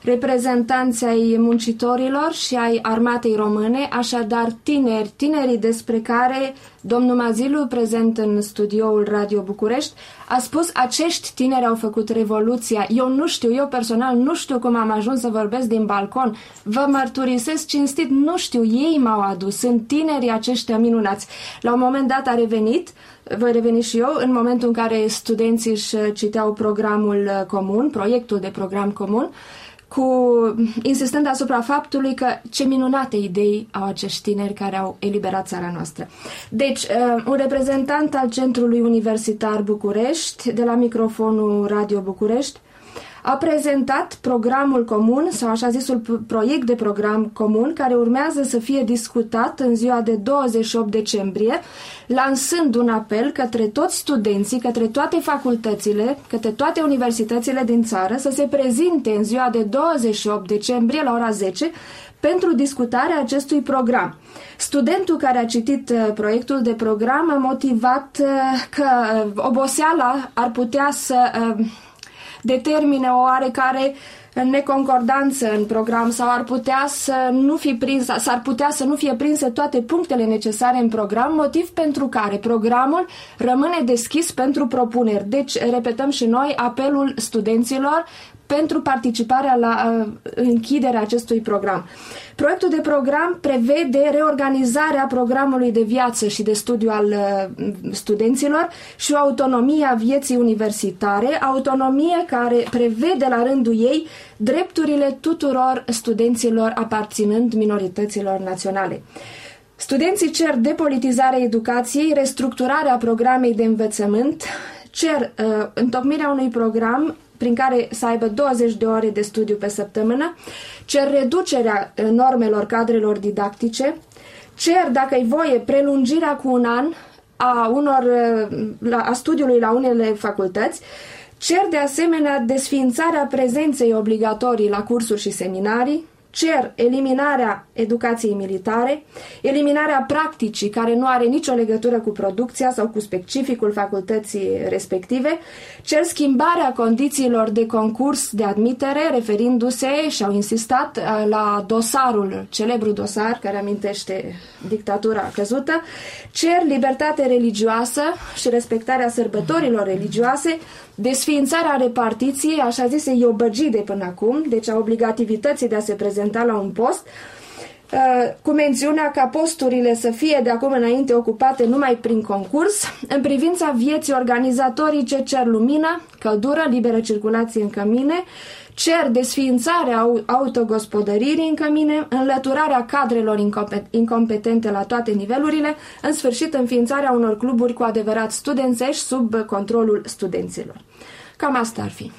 reprezentanții ai muncitorilor și ai armatei române, așadar tineri, tinerii despre care domnul Mazilu, prezent în studioul Radio București, a spus acești tineri au făcut revoluția. Eu nu știu, eu personal nu știu cum am ajuns să vorbesc din balcon. Vă mărturisesc cinstit, nu știu, ei m-au adus, sunt tinerii aceștia minunați. La un moment dat a revenit, voi reveni și eu, în momentul în care studenții își citeau programul comun, proiectul de program comun, cu insistând asupra faptului că ce minunate idei au acești tineri care au eliberat țara noastră. Deci, uh, un reprezentant al Centrului Universitar București, de la microfonul Radio București, a prezentat programul comun sau așa zisul proiect de program comun care urmează să fie discutat în ziua de 28 decembrie, lansând un apel către toți studenții, către toate facultățile, către toate universitățile din țară să se prezinte în ziua de 28 decembrie la ora 10 pentru discutarea acestui program. Studentul care a citit uh, proiectul de program a motivat uh, că uh, oboseala ar putea să determine o oarecare neconcordanță în program sau ar putea să nu fi prins, s-ar putea să nu fie prinse toate punctele necesare în program, motiv pentru care programul rămâne deschis pentru propuneri. Deci, repetăm și noi apelul studenților pentru participarea la uh, închiderea acestui program. Proiectul de program prevede reorganizarea programului de viață și de studiu al uh, studenților și o autonomie a vieții universitare, autonomie care prevede la rândul ei drepturile tuturor studenților aparținând minorităților naționale. Studenții cer depolitizarea educației, restructurarea programei de învățământ, cer uh, întocmirea unui program prin care să aibă 20 de ore de studiu pe săptămână, cer reducerea eh, normelor cadrelor didactice, cer, dacă e voie, prelungirea cu un an a, unor, eh, a studiului la unele facultăți, cer de asemenea desfințarea prezenței obligatorii la cursuri și seminarii, cer eliminarea educației militare, eliminarea practicii care nu are nicio legătură cu producția sau cu specificul facultății respective, cer schimbarea condițiilor de concurs de admitere, referindu-se și au insistat uh, la dosarul, celebru dosar care amintește dictatura căzută, cer libertate religioasă și respectarea sărbătorilor religioase, desființarea repartiției, așa zise iobăgii de până acum, deci a obligativității de a se prezenta la un post, uh, cu mențiunea ca posturile să fie de acum înainte ocupate numai prin concurs, în privința vieții organizatorice cer lumină, căldură, liberă circulație în cămine, cer desființarea autogospodăririi în cămine, înlăturarea cadrelor incompetente la toate nivelurile, în sfârșit înființarea unor cluburi cu adevărat studențești sub controlul studenților. Cam asta ar fi.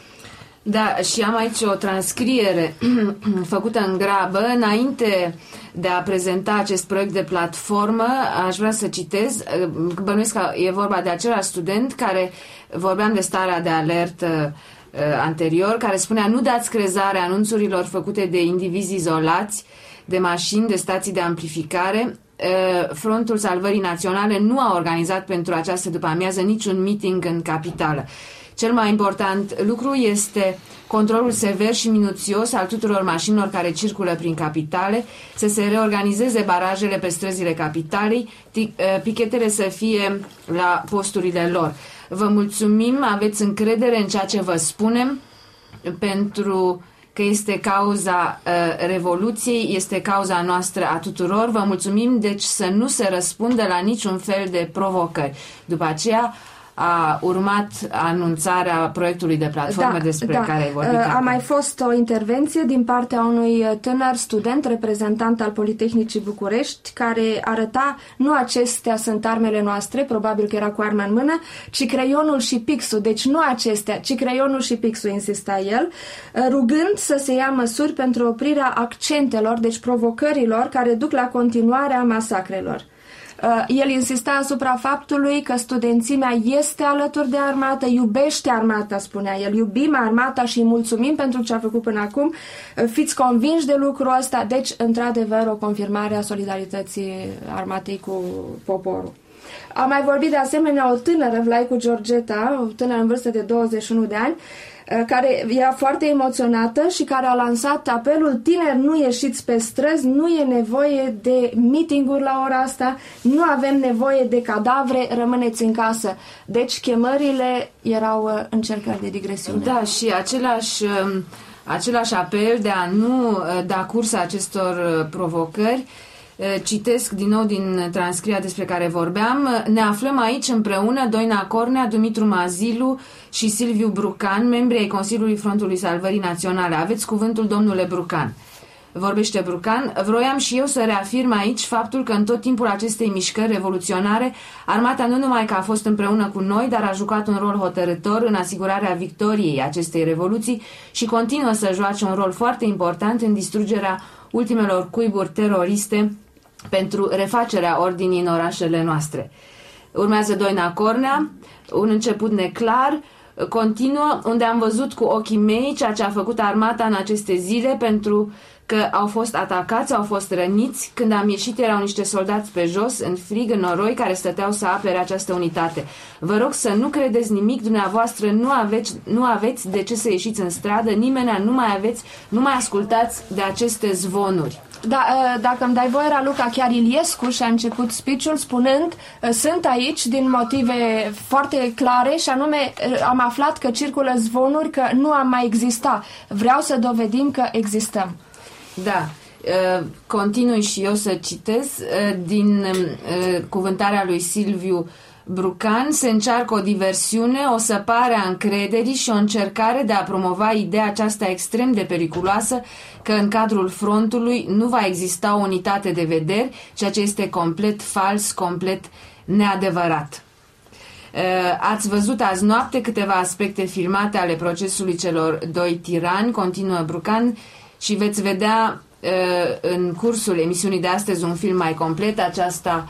Da, și am aici o transcriere [CLEARS THROAT] făcută în grabă. Înainte de a prezenta acest proiect de platformă, aș vrea să citez. Bănuiesc că e vorba de același student care vorbeam de starea de alertă uh, anterior, care spunea nu dați crezare anunțurilor făcute de indivizi izolați, de mașini, de stații de amplificare. Uh, Frontul Salvării Naționale nu a organizat pentru această după amiază niciun meeting în capitală. Cel mai important lucru este controlul sever și minuțios al tuturor mașinilor care circulă prin capitale, să se reorganizeze barajele pe străzile capitalei, eh, pichetele să fie la posturile lor. Vă mulțumim, aveți încredere în ceea ce vă spunem, pentru că este cauza uh, Revoluției, este cauza noastră a tuturor. Vă mulțumim, deci să nu se răspundă la niciun fel de provocări. După aceea, a urmat anunțarea proiectului de platformă da, despre da. care ai vorbit. A acum. mai fost o intervenție din partea unui tânăr student, reprezentant al Politehnicii București, care arăta nu acestea sunt armele noastre, probabil că era cu arma în mână, ci creionul și pixul. Deci nu acestea, ci creionul și pixul, insista el, rugând să se ia măsuri pentru oprirea accentelor, deci provocărilor care duc la continuarea masacrelor. Uh, el insista asupra faptului că studențimea este alături de armată, iubește armata, spunea el. Iubim armata și îi mulțumim pentru ce a făcut până acum. Uh, fiți convinși de lucrul ăsta. Deci, într-adevăr, o confirmare a solidarității armatei cu poporul. Am mai vorbit de asemenea o tânără, Vlaicu Georgeta, o tânără în vârstă de 21 de ani, Uh, care era foarte emoționată și care a lansat apelul tineri nu ieșiți pe străzi, nu e nevoie de meeting-uri la ora asta, nu avem nevoie de cadavre, rămâneți în casă. Deci chemările erau uh, încercări de digresiune. Da, și același, um, același apel de a nu uh, da curs acestor provocări citesc din nou din transcria despre care vorbeam, ne aflăm aici împreună Doina Cornea, Dumitru Mazilu și Silviu Brucan, membri ai Consiliului Frontului Salvării Naționale. Aveți cuvântul, domnule Brucan. Vorbește Brucan, vroiam și eu să reafirm aici faptul că în tot timpul acestei mișcări revoluționare, armata nu numai că a fost împreună cu noi, dar a jucat un rol hotărător în asigurarea victoriei acestei revoluții și continuă să joace un rol foarte important în distrugerea ultimelor cuiburi teroriste pentru refacerea ordinii în orașele noastre. Urmează Doina Cornea, un început neclar, continuă, unde am văzut cu ochii mei ceea ce a făcut armata în aceste zile pentru că au fost atacați, au fost răniți. Când am ieșit erau niște soldați pe jos, în frig, în noroi, care stăteau să apere această unitate. Vă rog să nu credeți nimic, dumneavoastră nu aveți, nu aveți de ce să ieșiți în stradă, nimeni nu mai aveți, nu mai ascultați de aceste zvonuri. Da, ă, dacă îmi dai voie, Raluca, chiar Iliescu și-a început speech-ul spunând ă, sunt aici din motive foarte clare și anume ă, am aflat că circulă zvonuri că nu am mai exista. Vreau să dovedim că existăm. Da, continui și eu să citez din cuvântarea lui Silviu Brucan se încearcă o diversiune, o săpare a încrederii și o încercare de a promova ideea aceasta extrem de periculoasă că în cadrul frontului nu va exista o unitate de vederi, ceea ce este complet fals, complet neadevărat. Uh, ați văzut azi noapte câteva aspecte filmate ale procesului celor doi tirani, continuă Brucan, și veți vedea uh, în cursul emisiunii de astăzi un film mai complet. Aceasta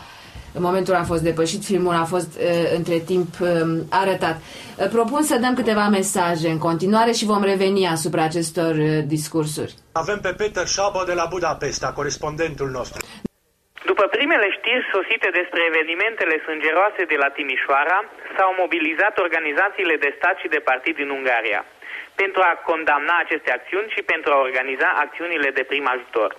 în momentul a fost depășit, filmul a fost uh, între timp uh, arătat. Uh, propun să dăm câteva mesaje în continuare și vom reveni asupra acestor uh, discursuri. Avem pe Peter Șabo de la Budapesta, corespondentul nostru. După primele știri sosite despre evenimentele sângeroase de la Timișoara, s-au mobilizat organizațiile de stat și de partid din Ungaria pentru a condamna aceste acțiuni și pentru a organiza acțiunile de prim ajutor.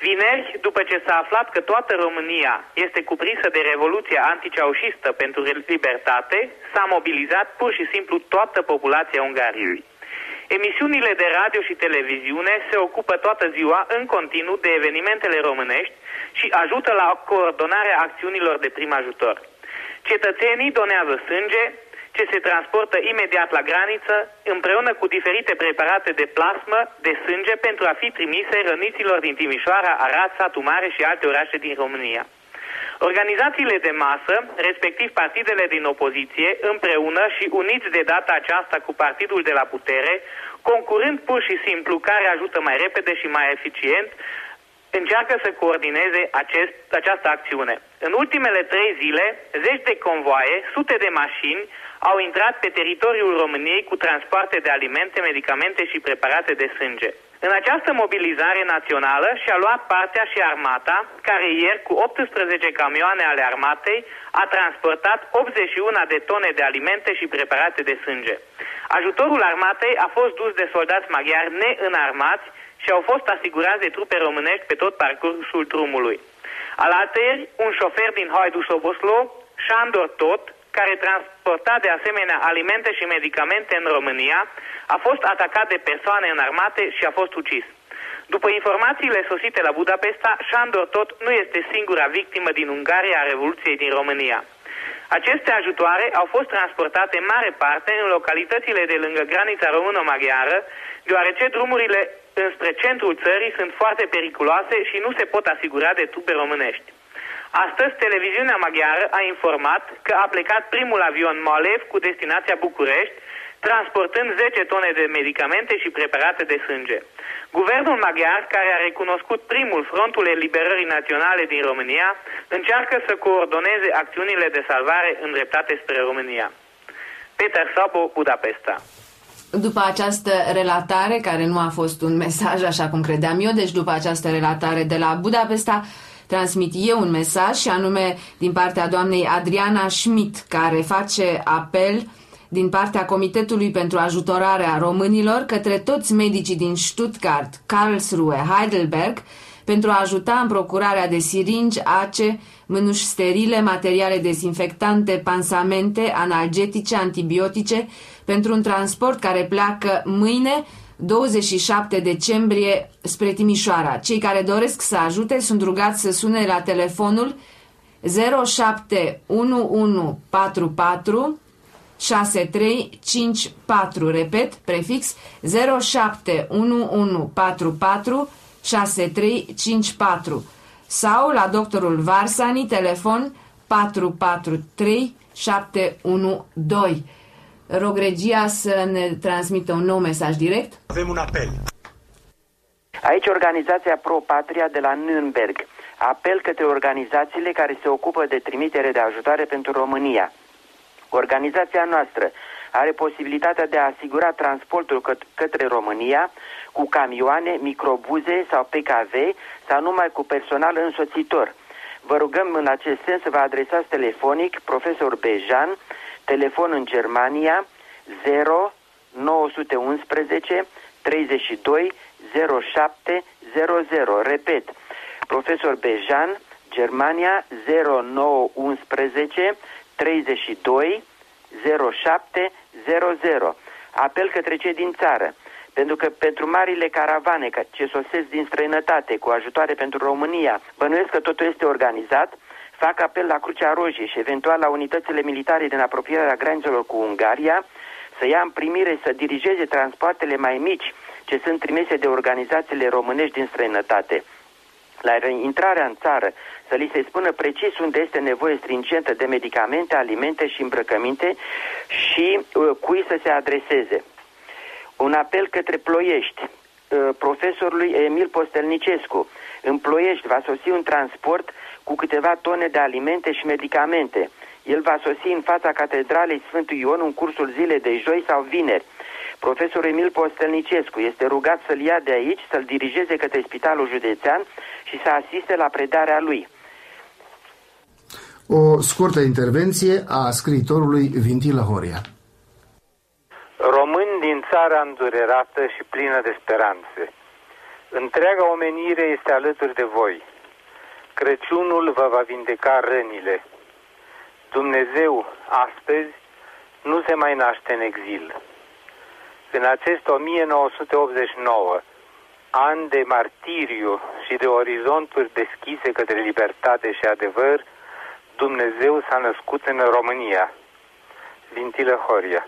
Vineri, după ce s-a aflat că toată România este cuprinsă de revoluția anticeușistă pentru libertate, s-a mobilizat pur și simplu toată populația Ungariei. Emisiunile de radio și televiziune se ocupă toată ziua în continuu de evenimentele românești și ajută la coordonarea acțiunilor de prim ajutor. Cetățenii donează sânge, ce se transportă imediat la graniță, împreună cu diferite preparate de plasmă, de sânge, pentru a fi trimise răniților din Timișoara, Arad, Satu Mare și alte orașe din România. Organizațiile de masă, respectiv partidele din opoziție, împreună și uniți de data aceasta cu partidul de la putere, concurând pur și simplu care ajută mai repede și mai eficient, încearcă să coordineze acest, această acțiune. În ultimele trei zile, zeci de convoaie, sute de mașini au intrat pe teritoriul României cu transporte de alimente, medicamente și preparate de sânge. În această mobilizare națională și-a luat partea și armata, care ieri cu 18 camioane ale armatei a transportat 81 de tone de alimente și preparate de sânge. Ajutorul armatei a fost dus de soldați maghiari neînarmați și au fost asigurați de trupe românești pe tot parcursul drumului. Alateri, un șofer din Haidú-Soboslo, Șandor Tot, care transporta de asemenea alimente și medicamente în România, a fost atacat de persoane înarmate și a fost ucis. După informațiile sosite la Budapesta, Șandor Tot nu este singura victimă din Ungaria a Revoluției din România. Aceste ajutoare au fost transportate în mare parte în localitățile de lângă granița română-maghiară, deoarece drumurile înspre centrul țării sunt foarte periculoase și nu se pot asigura de trupe românești. Astăzi, televiziunea maghiară a informat că a plecat primul avion Molev cu destinația București, transportând 10 tone de medicamente și preparate de sânge. Guvernul maghiar, care a recunoscut primul frontul eliberării naționale din România, încearcă să coordoneze acțiunile de salvare îndreptate spre România. Peter Sabo, Budapesta. După această relatare, care nu a fost un mesaj așa cum credeam eu, deci după această relatare de la Budapesta, transmit eu un mesaj și anume din partea doamnei Adriana Schmidt, care face apel din partea Comitetului pentru Ajutorarea Românilor către toți medicii din Stuttgart, Karlsruhe, Heidelberg, pentru a ajuta în procurarea de siringi, ace, mânuși sterile, materiale dezinfectante, pansamente, analgetice, antibiotice, pentru un transport care pleacă mâine 27 decembrie spre Timișoara. Cei care doresc să ajute sunt rugați să sune la telefonul 071144 6354, repet, prefix 071144 6354 sau la doctorul Varsani, telefon 443 712. Rog regia să ne transmită un nou mesaj direct. Avem un apel. Aici organizația Pro Patria de la Nürnberg. Apel către organizațiile care se ocupă de trimitere de ajutoare pentru România. Organizația noastră are posibilitatea de a asigura transportul căt- către România cu camioane, microbuze sau PKV sau numai cu personal însoțitor. Vă rugăm în acest sens să vă adresați telefonic profesor Bejan telefon în Germania 0 911 32 07 00. Repet, profesor Bejan, Germania 0911 32 07 00. Apel către cei din țară, pentru că pentru marile caravane ce sosesc din străinătate cu ajutoare pentru România, bănuiesc că totul este organizat, fac apel la Crucea Roșie și eventual la unitățile militare din apropierea granițelor cu Ungaria să ia în primire să dirigeze transportele mai mici ce sunt trimise de organizațiile românești din străinătate. La intrarea în țară să li se spună precis unde este nevoie stringentă de medicamente, alimente și îmbrăcăminte și uh, cui să se adreseze. Un apel către Ploiești, uh, profesorului Emil Postelnicescu. În Ploiești va sosi un transport cu câteva tone de alimente și medicamente. El va sosi în fața catedralei Sfântul Ion în cursul zilei de joi sau vineri. Profesorul Emil Postelnicescu este rugat să-l ia de aici, să-l dirigeze către spitalul județean și să asiste la predarea lui. O scurtă intervenție a scriitorului Vintilă Horia. Români din țara îndurerată și plină de speranțe. Întreaga omenire este alături de voi. Crăciunul vă va vindeca rănile. Dumnezeu, astăzi, nu se mai naște în exil. În acest 1989, an de martiriu și de orizonturi deschise către libertate și adevăr, Dumnezeu s-a născut în România. Vintilă Horia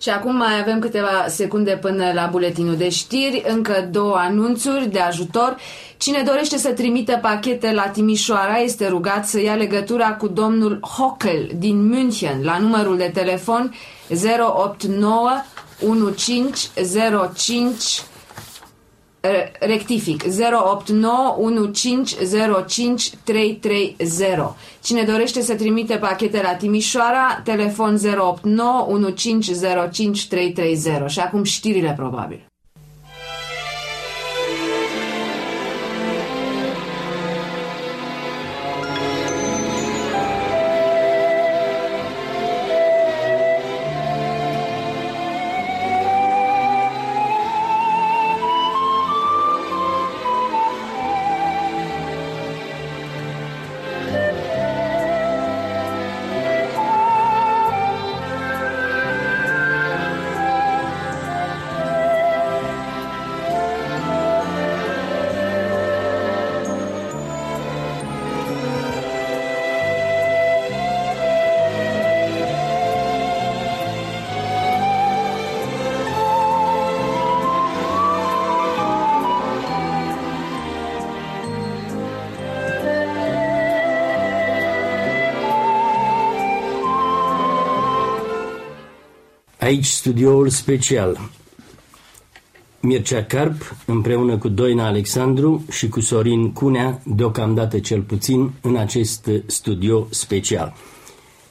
și acum mai avem câteva secunde până la buletinul de știri, încă două anunțuri de ajutor. Cine dorește să trimită pachete la Timișoara este rugat să ia legătura cu domnul Hockel din München la numărul de telefon 089 1505 rectific 08915053330. Cine dorește să trimite pachete la Timișoara, telefon 08915053330. Și acum știrile probabil. Aici studioul special. Mircea Carp, împreună cu Doina Alexandru și cu Sorin Cunea, deocamdată cel puțin, în acest studio special.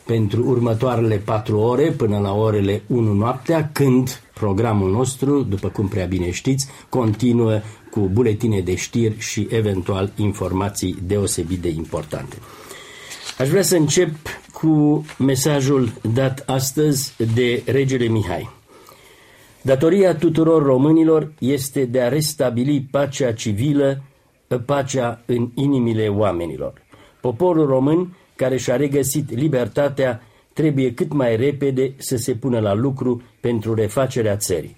Pentru următoarele patru ore, până la orele 1 noaptea, când programul nostru, după cum prea bine știți, continuă cu buletine de știri și eventual informații deosebit de importante. Aș vrea să încep cu mesajul dat astăzi de regele Mihai. Datoria tuturor românilor este de a restabili pacea civilă, pacea în inimile oamenilor. Poporul român, care și-a regăsit libertatea, trebuie cât mai repede să se pună la lucru pentru refacerea țării.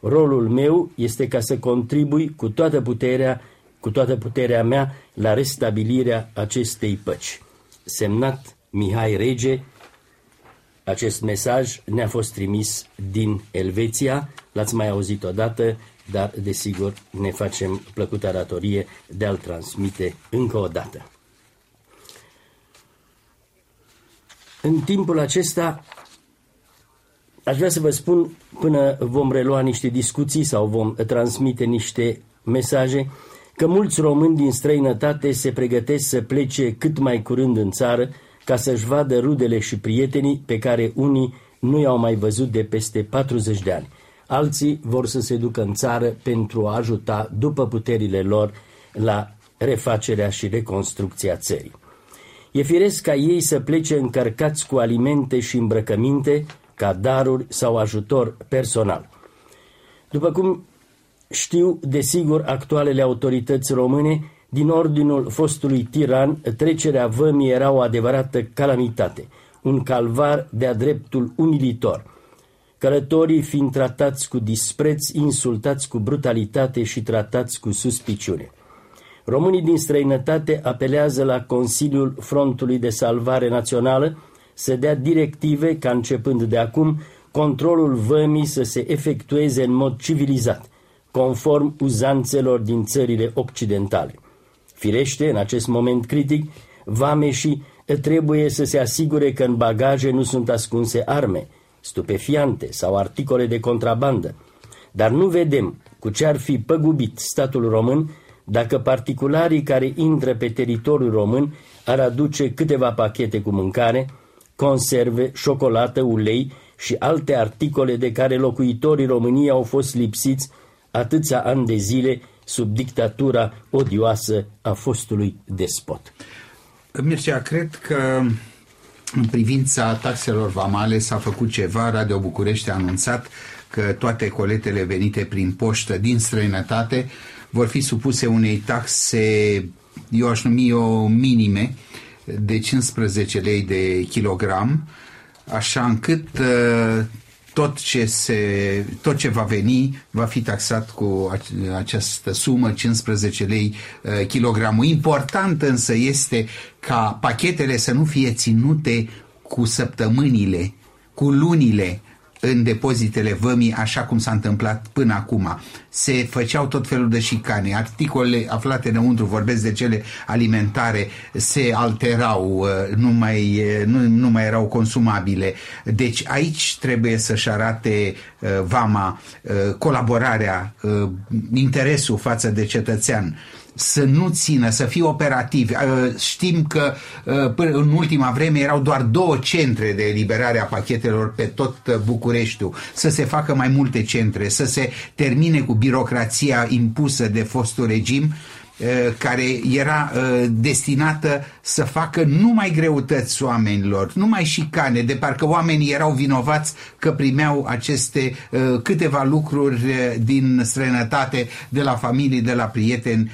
Rolul meu este ca să contribui cu toată puterea, cu toată puterea mea la restabilirea acestei păci. Semnat Mihai Rege, acest mesaj ne-a fost trimis din Elveția, l-ați mai auzit odată, dar desigur ne facem plăcuta datorie de a-l transmite încă o dată. În timpul acesta aș vrea să vă spun, până vom relua niște discuții sau vom transmite niște mesaje, că mulți români din străinătate se pregătesc să plece cât mai curând în țară ca să-și vadă rudele și prietenii pe care unii nu i-au mai văzut de peste 40 de ani. Alții vor să se ducă în țară pentru a ajuta, după puterile lor, la refacerea și reconstrucția țării. E firesc ca ei să plece încărcați cu alimente și îmbrăcăminte, ca daruri sau ajutor personal. După cum știu, desigur, actualele autorități române, din ordinul fostului tiran, trecerea vămii era o adevărată calamitate, un calvar de-a dreptul umilitor. Călătorii fiind tratați cu dispreț, insultați cu brutalitate și tratați cu suspiciune. Românii din străinătate apelează la Consiliul Frontului de Salvare Națională să dea directive ca începând de acum controlul vămii să se efectueze în mod civilizat, conform uzanțelor din țările occidentale. Firește, în acest moment critic, vameșii trebuie să se asigure că în bagaje nu sunt ascunse arme, stupefiante sau articole de contrabandă. Dar nu vedem cu ce ar fi păgubit statul român dacă particularii care intră pe teritoriul român ar aduce câteva pachete cu mâncare, conserve, șocolată, ulei și alte articole de care locuitorii României au fost lipsiți atâția ani de zile sub dictatura odioasă a fostului despot. Mircea, cred că în privința taxelor vamale s-a făcut ceva. Radio București a anunțat că toate coletele venite prin poștă din străinătate vor fi supuse unei taxe, eu aș numi o minime, de 15 lei de kilogram, așa încât uh, tot ce, se, tot ce va veni va fi taxat cu această sumă, 15 lei uh, kilogramul. Important însă este ca pachetele să nu fie ținute cu săptămânile, cu lunile, în depozitele vămii, așa cum s-a întâmplat până acum. Se făceau tot felul de șicane, articolele aflate înăuntru, vorbesc de cele alimentare, se alterau, uh, nu mai, uh, nu, nu mai erau consumabile. Deci aici trebuie să-și arate uh, vama colaborarea, interesul față de cetățean să nu țină, să fie operativi. Uh, știm că uh, în ultima vreme erau doar două centre de eliberare a pachetelor pe tot uh, Bucureștiul, să se facă mai multe centre, să se termine cu birocrația impusă de fostul regim Eh, care era eh, destinată să facă numai greutăți oamenilor, numai șicane, de parcă oamenii erau vinovați că primeau aceste eh, câteva lucruri din străinătate, de la familii, de la prieteni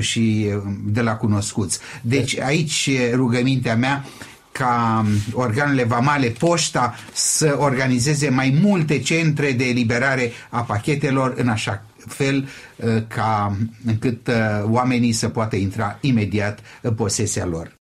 și de la cunoscuți. Deci aici rugămintea mea ca organele vamale, poșta, să organizeze mai multe centre de eliberare a pachetelor în așa fel uh, ca încât uh, oamenii să poată intra imediat în posesia lor.